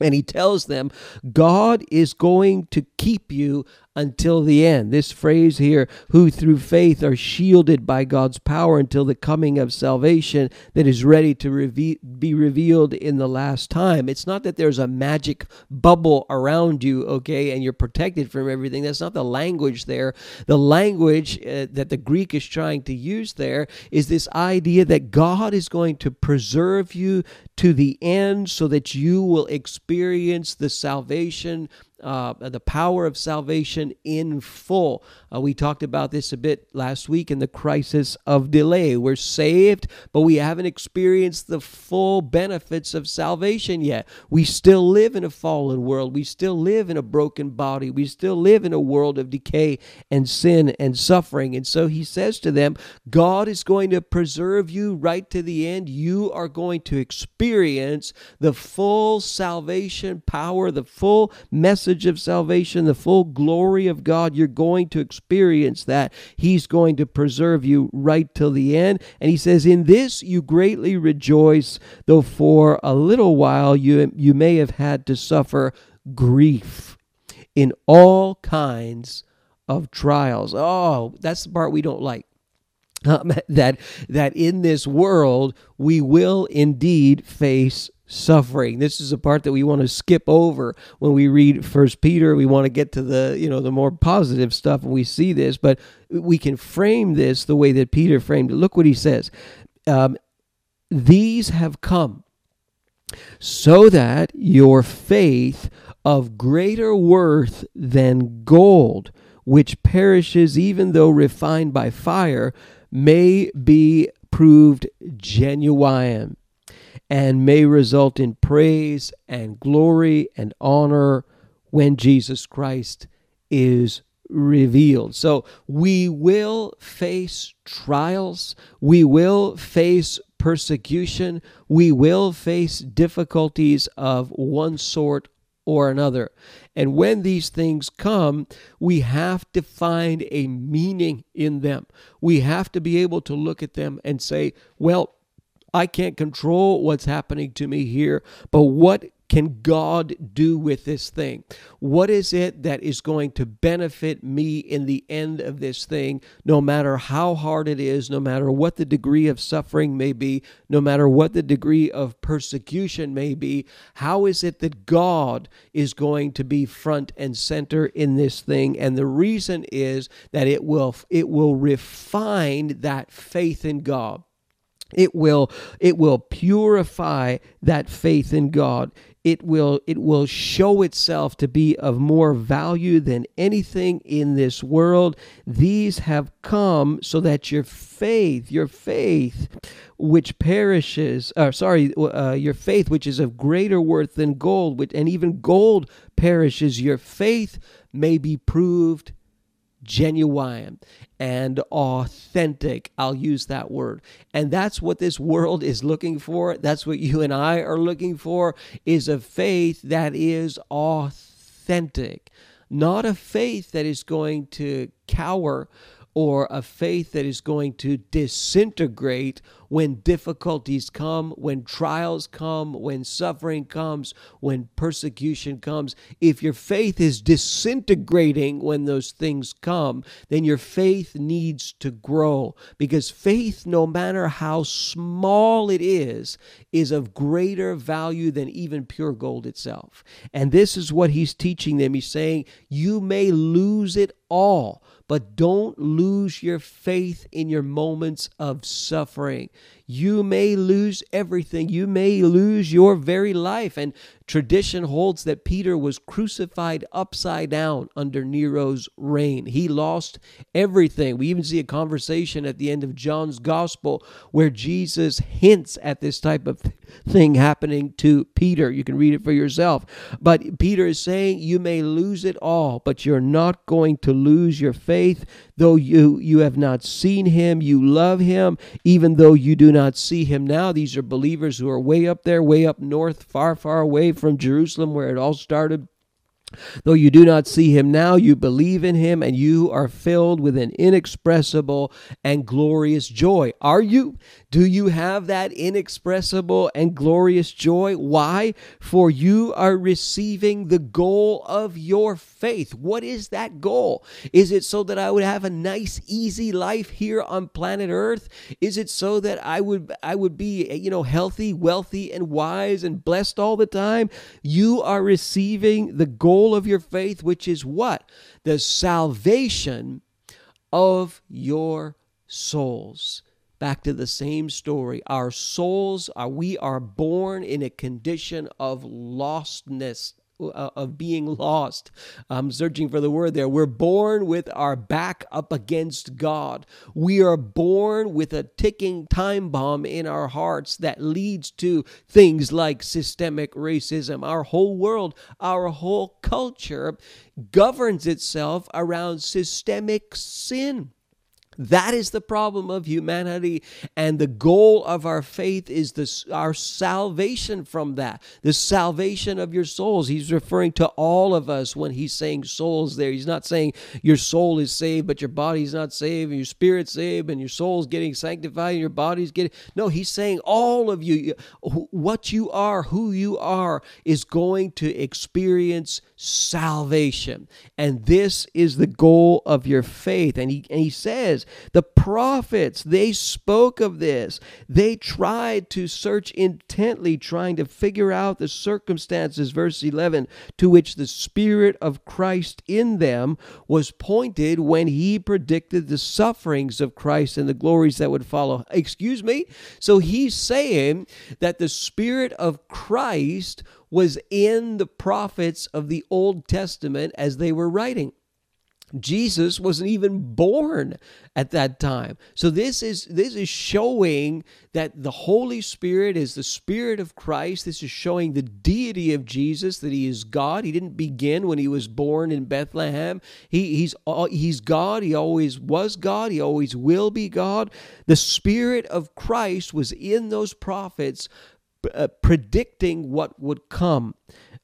A: And he tells them, God is going to keep you until the end. This phrase here, who through faith are shielded by God's power until the coming of salvation that is ready to reve- be revealed in the last time. It's not that there's a magic bubble around you, okay, and you're protected from everything. That's not the language there. The language uh, that the Greek is trying to use there is this idea that God is going to preserve you to the end so that you will experience the salvation uh, the power of salvation in full. Uh, we talked about this a bit last week in the crisis of delay. We're saved, but we haven't experienced the full benefits of salvation yet. We still live in a fallen world. We still live in a broken body. We still live in a world of decay and sin and suffering. And so he says to them, God is going to preserve you right to the end. You are going to experience the full salvation power, the full message message of salvation, the full glory of God, you're going to experience that. He's going to preserve you right till the end. And he says, In this you greatly rejoice, though for a little while you, you may have had to suffer grief in all kinds of trials. Oh, that's the part we don't like. Um, that that in this world we will indeed face suffering. This is a part that we want to skip over when we read First Peter. We want to get to the you know the more positive stuff, and we see this, but we can frame this the way that Peter framed it. Look what he says: um, "These have come." So that your faith of greater worth than gold, which perishes even though refined by fire, may be proved genuine and may result in praise and glory and honor when Jesus Christ is revealed. So we will face trials, we will face persecution, we will face difficulties of one sort or another. And when these things come, we have to find a meaning in them. We have to be able to look at them and say, well, I can't control what's happening to me here, but what can God do with this thing? What is it that is going to benefit me in the end of this thing, no matter how hard it is, no matter what the degree of suffering may be, no matter what the degree of persecution may be? How is it that God is going to be front and center in this thing? And the reason is that it will it will refine that faith in God it will it will purify that faith in god. It will it will show itself to be of more value than anything in this world. These have come so that your faith your faith which perishes uh, sorry uh, your faith which is of greater worth than gold which, and even gold perishes your faith may be proved genuine and authentic. I'll use that word. And that's what this world is looking for. That's what you and I are looking for is a faith that is authentic. Not a faith that is going to cower or a faith that is going to disintegrate when difficulties come, when trials come, when suffering comes, when persecution comes. If your faith is disintegrating when those things come, then your faith needs to grow because faith, no matter how small it is, is of greater value than even pure gold itself. And this is what he's teaching them. He's saying, You may lose it all but don't lose your faith in your moments of suffering. You may lose everything. You may lose your very life. And tradition holds that Peter was crucified upside down under Nero's reign. He lost everything. We even see a conversation at the end of John's gospel where Jesus hints at this type of thing happening to Peter. You can read it for yourself. But Peter is saying, You may lose it all, but you're not going to lose your faith. Though you, you have not seen him, you love him, even though you do not see him now. These are believers who are way up there, way up north, far, far away from Jerusalem where it all started. Though you do not see him now, you believe in him, and you are filled with an inexpressible and glorious joy. Are you? Do you have that inexpressible and glorious joy? Why? For you are receiving the goal of your faith. What is that goal? Is it so that I would have a nice, easy life here on planet Earth? Is it so that I would I would be, you know, healthy, wealthy, and wise and blessed all the time? You are receiving the goal of your faith, which is what? The salvation of your souls back to the same story. Our souls are we are born in a condition of lostness. Uh, of being lost. I'm searching for the word there. We're born with our back up against God. We are born with a ticking time bomb in our hearts that leads to things like systemic racism. Our whole world, our whole culture governs itself around systemic sin. That is the problem of humanity, and the goal of our faith is this, our salvation from that, the salvation of your souls. He's referring to all of us when he's saying souls there. He's not saying your soul is saved, but your body's not saved, and your spirit's saved, and your soul's getting sanctified, and your body's getting. No, he's saying all of you, what you are, who you are, is going to experience salvation. And this is the goal of your faith. And he, and he says, the prophets, they spoke of this. They tried to search intently, trying to figure out the circumstances, verse 11, to which the Spirit of Christ in them was pointed when he predicted the sufferings of Christ and the glories that would follow. Excuse me? So he's saying that the Spirit of Christ was in the prophets of the Old Testament as they were writing. Jesus wasn't even born at that time. So this is this is showing that the Holy Spirit is the spirit of Christ. This is showing the deity of Jesus that he is God. He didn't begin when he was born in Bethlehem. He he's uh, he's God. He always was God. He always will be God. The spirit of Christ was in those prophets uh, predicting what would come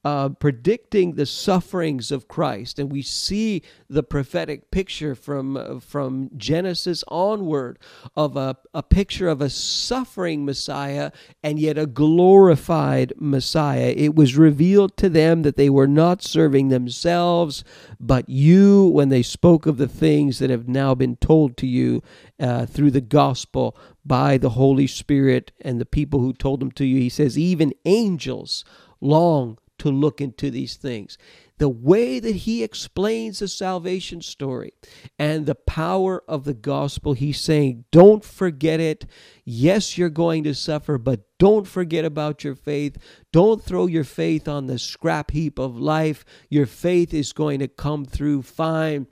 A: uh, predicting the sufferings of Christ, and we see the prophetic picture from uh, from Genesis onward of a, a picture of a suffering Messiah and yet a glorified Messiah. It was revealed to them that they were not serving themselves, but you, when they spoke of the things that have now been told to you uh, through the gospel by the Holy Spirit and the people who told them to you. He says, even angels long to look into these things. The way that he explains the salvation story and the power of the gospel, he's saying, don't forget it. Yes, you're going to suffer, but don't forget about your faith. Don't throw your faith on the scrap heap of life. Your faith is going to come through fine.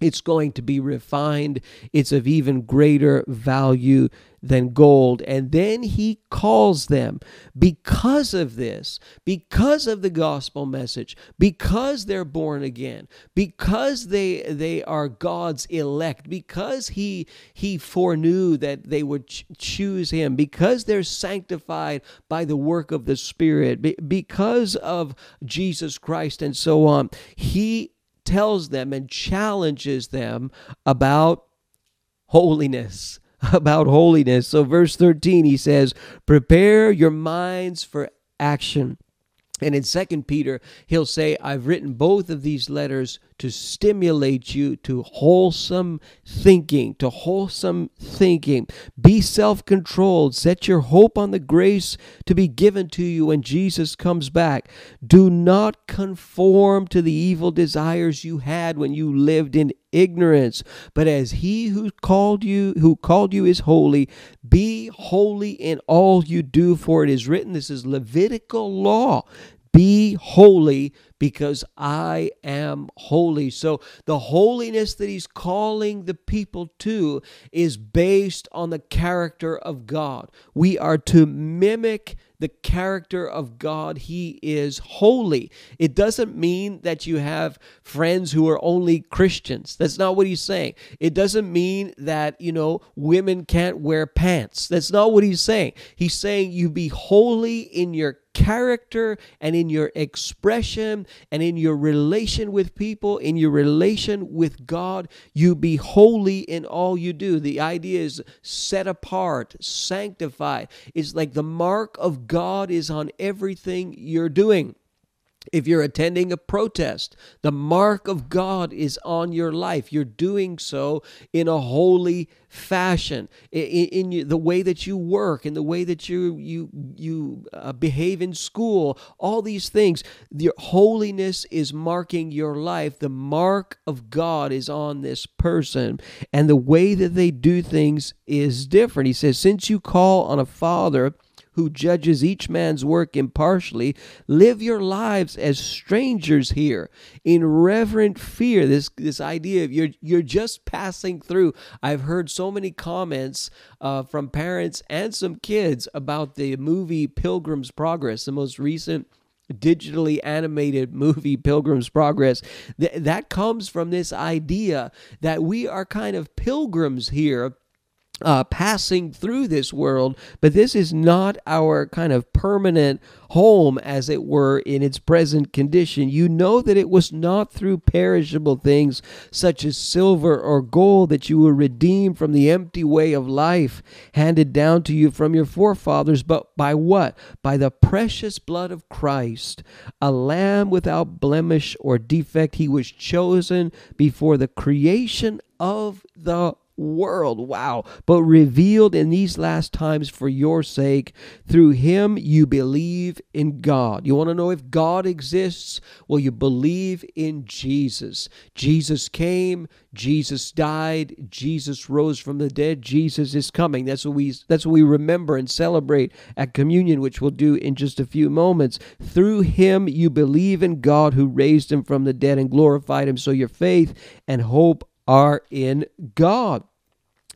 A: It's going to be refined. It's of even greater value than gold. And then he calls them because of this, because of the gospel message, because they're born again, because they they are God's elect, because he he foreknew that they would ch- choose him, because they're sanctified by the work of the Spirit, be- because of Jesus Christ and so on. He tells them and challenges them about holiness. About holiness. So, verse 13, he says, Prepare your minds for action. And in Second Peter, he'll say, I've written both of these letters to stimulate you to wholesome thinking, to wholesome thinking. Be self controlled. Set your hope on the grace to be given to you when Jesus comes back. Do not conform to the evil desires you had when you lived in ignorance but as he who called you who called you is holy be holy in all you do for it is written this is levitical law be holy because I am holy. So the holiness that he's calling the people to is based on the character of God. We are to mimic the character of God. He is holy. It doesn't mean that you have friends who are only Christians. That's not what he's saying. It doesn't mean that, you know, women can't wear pants. That's not what he's saying. He's saying you be holy in your character and in your expression and in your relation with people, in your relation with God. You be holy in all you do. The idea is set apart, sanctified. It's like the mark of God is on everything you're doing. If you're attending a protest, the mark of God is on your life. You're doing so in a holy fashion, in, in the way that you work, in the way that you you you uh, behave in school. All these things, your holiness is marking your life. The mark of God is on this person, and the way that they do things is different. He says, since you call on a father who judges each man's work impartially, live your lives as strangers here in reverent fear. This this idea of you're you're just passing through. I've heard so many comments uh, from parents and some kids about the movie Pilgrim's Progress, the most recent digitally animated movie Pilgrim's Progress. Th- that comes from this idea that we are kind of pilgrims here uh, passing through this world, but this is not our kind of permanent home, as it were, in its present condition. You know that it was not through perishable things such as silver or gold that you were redeemed from the empty way of life handed down to you from your forefathers, but by what? By the precious blood of Christ, a lamb without blemish or defect. He was chosen before the creation of the world. Wow. But revealed in these last times for your sake. Through him you believe in God. You want to know if God exists? Well, you believe in Jesus. Jesus came, Jesus died, Jesus rose from the dead, Jesus is coming. That's what we that's what we remember and celebrate at communion, which we'll do in just a few moments. Through him you believe in God who raised him from the dead and glorified him. So your faith and hope are in God.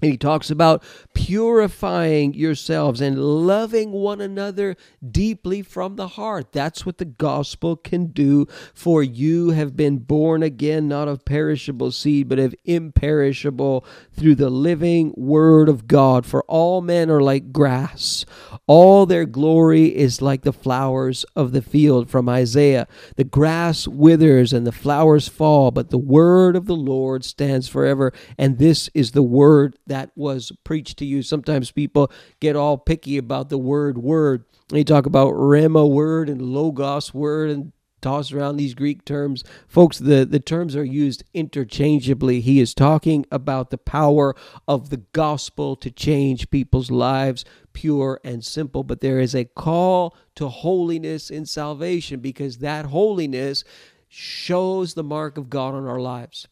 A: He talks about purifying yourselves and loving one another deeply from the heart. That's what the gospel can do. For you have been born again, not of perishable seed, but of imperishable through the living word of God. For all men are like grass, all their glory is like the flowers of the field. From Isaiah, the grass withers and the flowers fall, but the word of the Lord stands forever. And this is the word that was preached to you. Sometimes people get all picky about the word word. They talk about rhema word and logos word and toss around these Greek terms. Folks, the, the terms are used interchangeably. He is talking about the power of the gospel to change people's lives, pure and simple. But there is a call to holiness in salvation because that holiness shows the mark of God on our lives.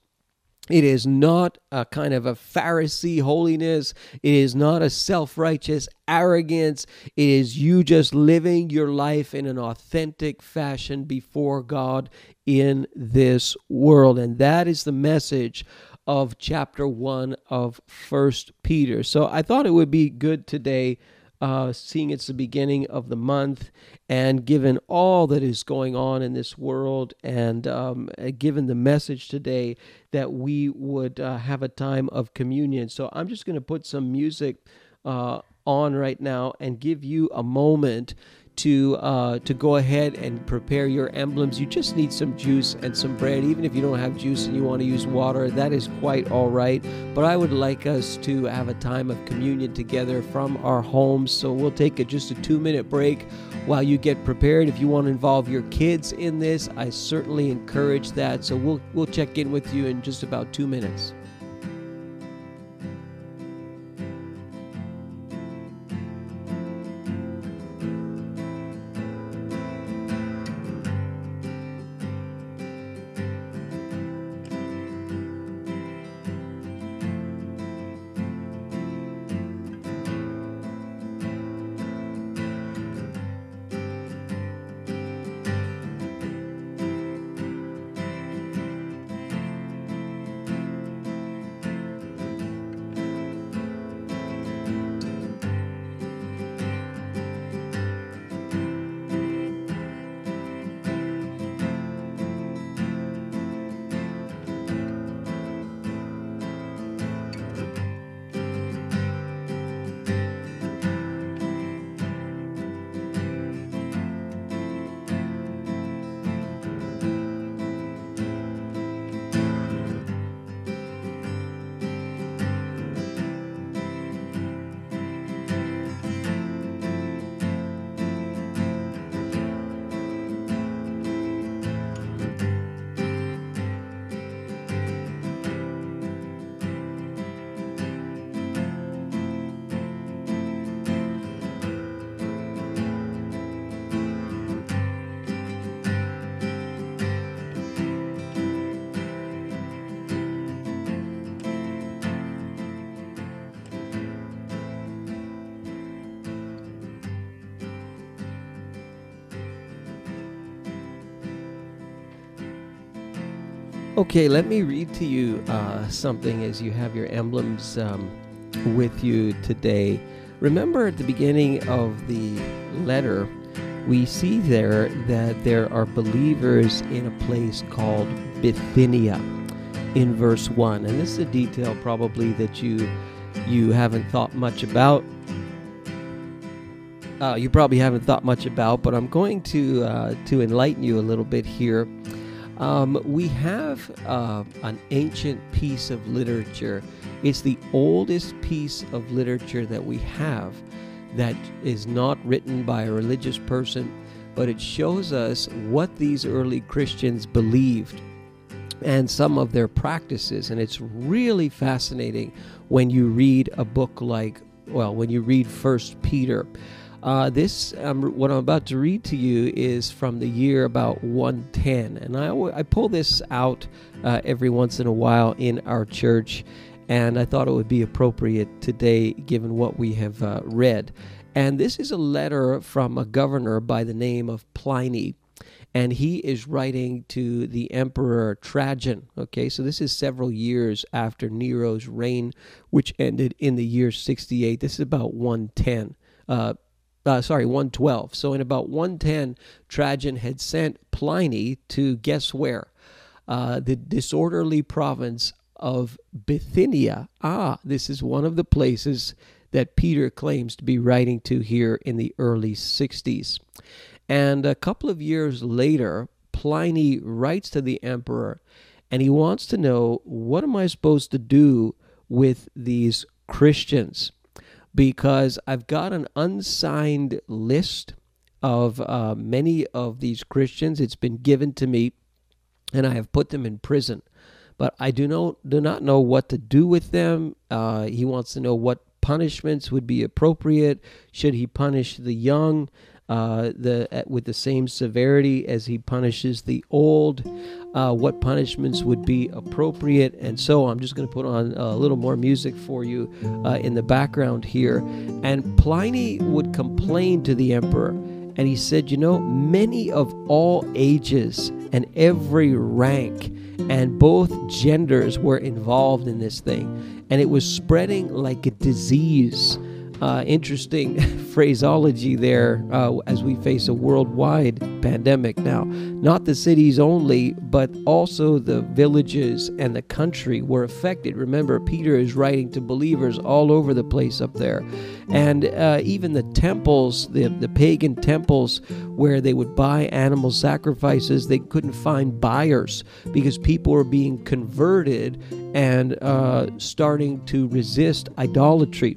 A: It is not a kind of a Pharisee holiness. It is not a self righteous arrogance. It is you just living your life in an authentic fashion before God in this world. And that is the message of chapter one of First Peter. So I thought it would be good today uh, seeing it's the beginning of the month, and given all that is going on in this world, and um, uh, given the message today that we would uh, have a time of communion. So I'm just going to put some music uh, on right now and give you a moment to uh, to go ahead and prepare your emblems. You just need some juice and some bread. Even if you don't have juice and you want to use water, that is quite all right. But I would like us to have a time of communion together from our homes. So we'll take a, just a two minute break while you get prepared. If you want to involve your kids in this, I certainly encourage that. So we'll we'll check in with you in just about two minutes. Okay, let me read to you uh, something as you have your emblems um, with you today. Remember at the beginning of the letter, we see there that there are believers in a place called Bithynia in verse 1. And this is a detail probably that you you haven't thought much about. Uh, you probably haven't thought much about, but I'm going to uh, to enlighten you a little bit here. Um, we have uh, an ancient piece of literature. It's the oldest piece of literature that we have that is not written by a religious person, but it shows us what these early Christians believed and some of their practices. And it's really fascinating when you read a book like, well, when you read First Peter. Uh, this, um, what I'm about to read to you, is from the year about 110. And I, I pull this out uh, every once in a while in our church, and I thought it would be appropriate today given what we have uh, read. And this is a letter from a governor by the name of Pliny. And he is writing to the Emperor Trajan. Okay, so this is several years after Nero's reign, which ended in the year 68. This is about 110. Uh, sorry, 112. So in about 110, Trajan had sent Pliny to guess where? Uh, the disorderly province of Bithynia. Ah, this is one of the places that Peter claims to be writing to here in the early 60s. And a couple of years later, Pliny writes to the emperor and he wants to know what am I supposed to do with these Christians? Because I've got an unsigned list of uh, many of these Christians. It's been given to me, and I have put them in prison. But I do not do not know what to do with them. Uh, he wants to know what punishments would be appropriate. Should he punish the young? Uh, the with the same severity as he punishes the old, uh, what punishments would be appropriate, and so I'm just going to put on a little more music for you uh, in the background here. And Pliny would complain to the emperor, and he said, You know, many of all ages and every rank and both genders were involved in this thing, and it was spreading like a disease uh, interesting phraseology there uh, as we face a worldwide pandemic now. Not the cities only, but also the villages and the country were affected. Remember, Peter is writing to believers all over the place up there. And uh, even the temples, the, the pagan temples where they would buy animal sacrifices, they couldn't find buyers because people were being converted and uh, starting to resist idolatry.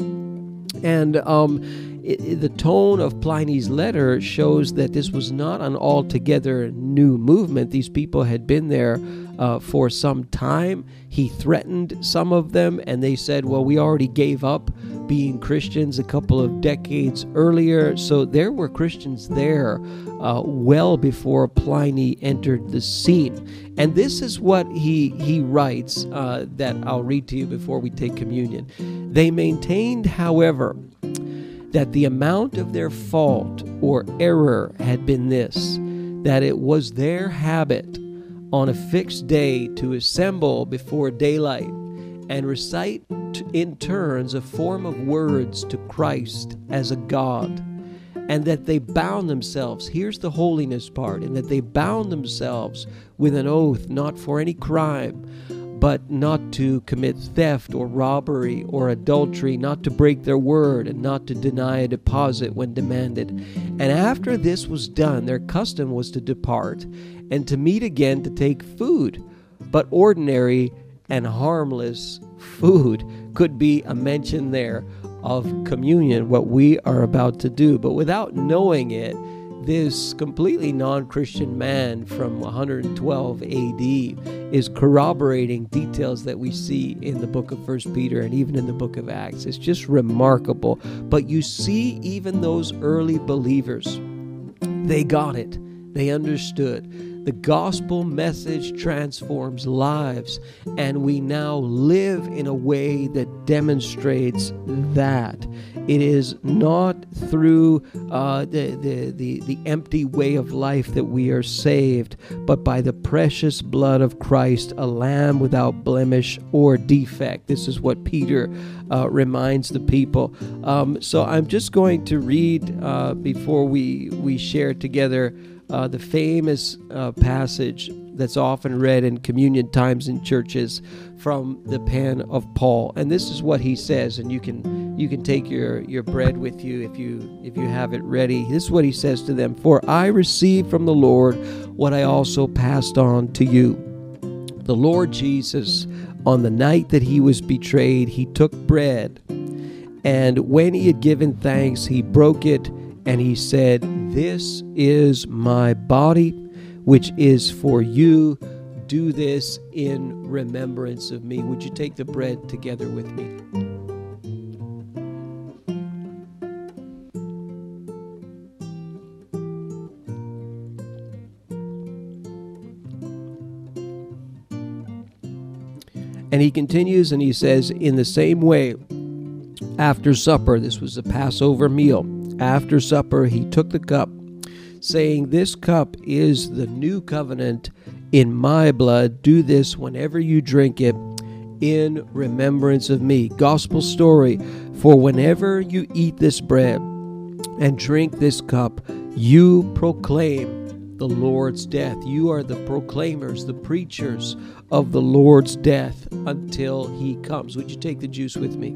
A: And um, it, the tone of Pliny's letter shows that this was not an altogether new movement. These people had been there uh, for some time. He threatened some of them, and they said, Well, we already gave up being Christians a couple of decades earlier. So there were Christians there uh, well before Pliny entered the scene. And this is what he, he writes uh, that I'll read to you before we take communion. They maintained, however, that the amount of their fault or error had been this that it was their habit on a fixed day to assemble before daylight and recite in turns a form of words to Christ as a God, and that they bound themselves. Here's the holiness part, and that they bound themselves with an oath not for any crime but not to commit theft or robbery or adultery, not to break their word, and not to deny a deposit when demanded. And after this was done, their custom was to depart and to meet again to take food. But ordinary and harmless food could be a mention there of communion, what we are about to do. But without knowing it, this completely non Christian man from 112 AD is corroborating details that we see in the book of First Peter and even in the book of Acts. It's just remarkable. But you see, even those early believers, they got it, they understood. The gospel message transforms lives, and we now live in a way that demonstrates that. It is not through uh, the, the, the, the empty way of life that we are saved, but by the precious blood of Christ, a lamb without blemish or defect. This is what Peter uh, reminds the people. Um, so I'm just going to read uh, before we, we share together uh, the famous uh, passage that's often read in communion times in churches from the pen of Paul. And this is what he says, and you can you can take your, your bread with you if you if you have it ready. This is what he says to them: For I received from the Lord what I also passed on to you. The Lord Jesus, on the night that he was betrayed, he took bread, and when he had given thanks, he broke it and he said, This is my body, which is for you. Do this in remembrance of me. Would you take the bread together with me? And he continues and he says, In the same way, after supper, this was a Passover meal, after supper, he took the cup, saying, This cup is the new covenant in my blood. Do this whenever you drink it in remembrance of me. Gospel story For whenever you eat this bread and drink this cup, you proclaim the Lord's death. You are the proclaimers, the preachers of the Lord's death until he comes. Would you take the juice with me?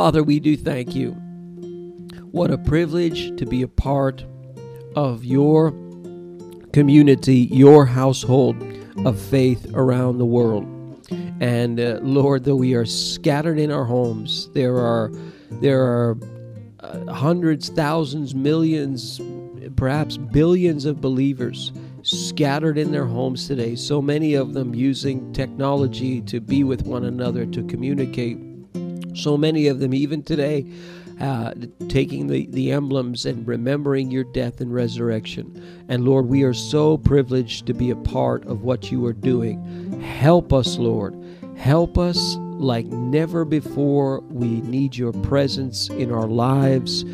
A: Father, we do thank you. What a privilege to be a part of your community, your household of faith around the world. And uh, Lord, though we are scattered in our homes, there are there are uh, hundreds, thousands, millions, perhaps billions of believers scattered in their homes today. So many of them using technology to be with one another, to communicate so many of them, even today, uh, taking the, the emblems and remembering your death and resurrection. And Lord, we are so privileged to be a part of what you are doing. Help us, Lord. Help us like never before. We need your presence in our lives.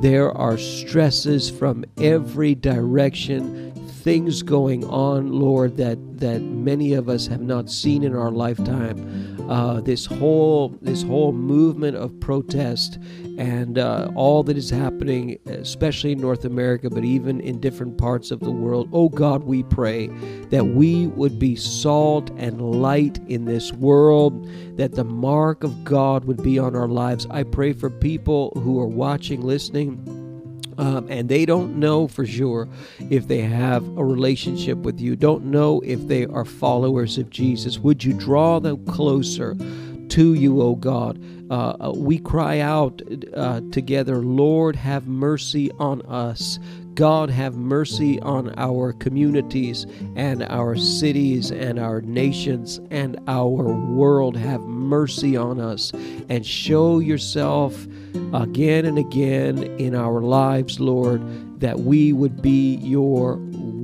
A: There are stresses from every direction things going on, Lord, that that many of us have not seen in our lifetime. Uh, this whole this whole movement of protest and uh, all that is happening, especially in North America, but even in different parts of the world. Oh God, we pray that we would be salt and light in this world, that the mark of God would be on our lives. I pray for people who are watching, listening um, and they don't know for sure if they have a relationship with you, don't know if they are followers of Jesus. Would you draw them closer to you, O God? Uh, uh, we cry out uh, together, Lord, have mercy on us. God, have mercy on our communities and our cities and our nations and our world. Have mercy on us and show yourself again and again in our lives, Lord, that we would be your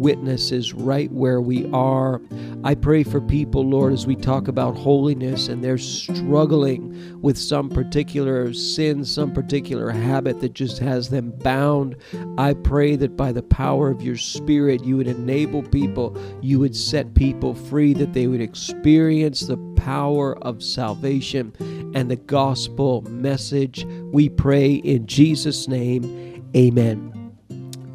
A: witnesses right where we are. I pray for people, Lord, as we talk about holiness and they're struggling with some particular sin, some particular habit that just has them bound. I pray that by the power of your Spirit, you would enable people, you would set people free, that they would experience the power of salvation and the gospel message. We pray in Jesus' name. Amen.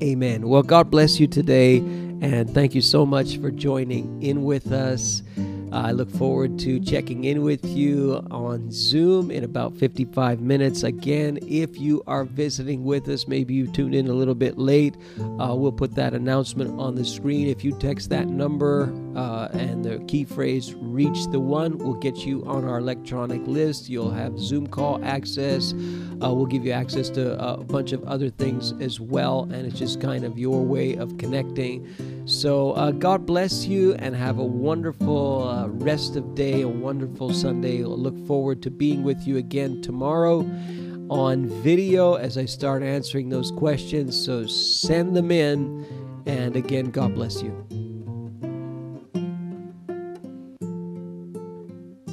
A: Amen. Well, God bless you today, and thank you so much for joining in with us. I look forward to checking in with you on Zoom in about 55 minutes. Again, if you are visiting with us, maybe you tuned in a little bit late, uh, we'll put that announcement on the screen. If you text that number uh, and the key phrase reach the one, we'll get you on our electronic list. You'll have Zoom call access. Uh, we'll give you access to a bunch of other things as well, and it's just kind of your way of connecting. So, uh, God bless you and have a wonderful uh, rest of day, a wonderful Sunday. I look forward to being with you again tomorrow on video as I start answering those questions. So, send them in. And again, God bless you.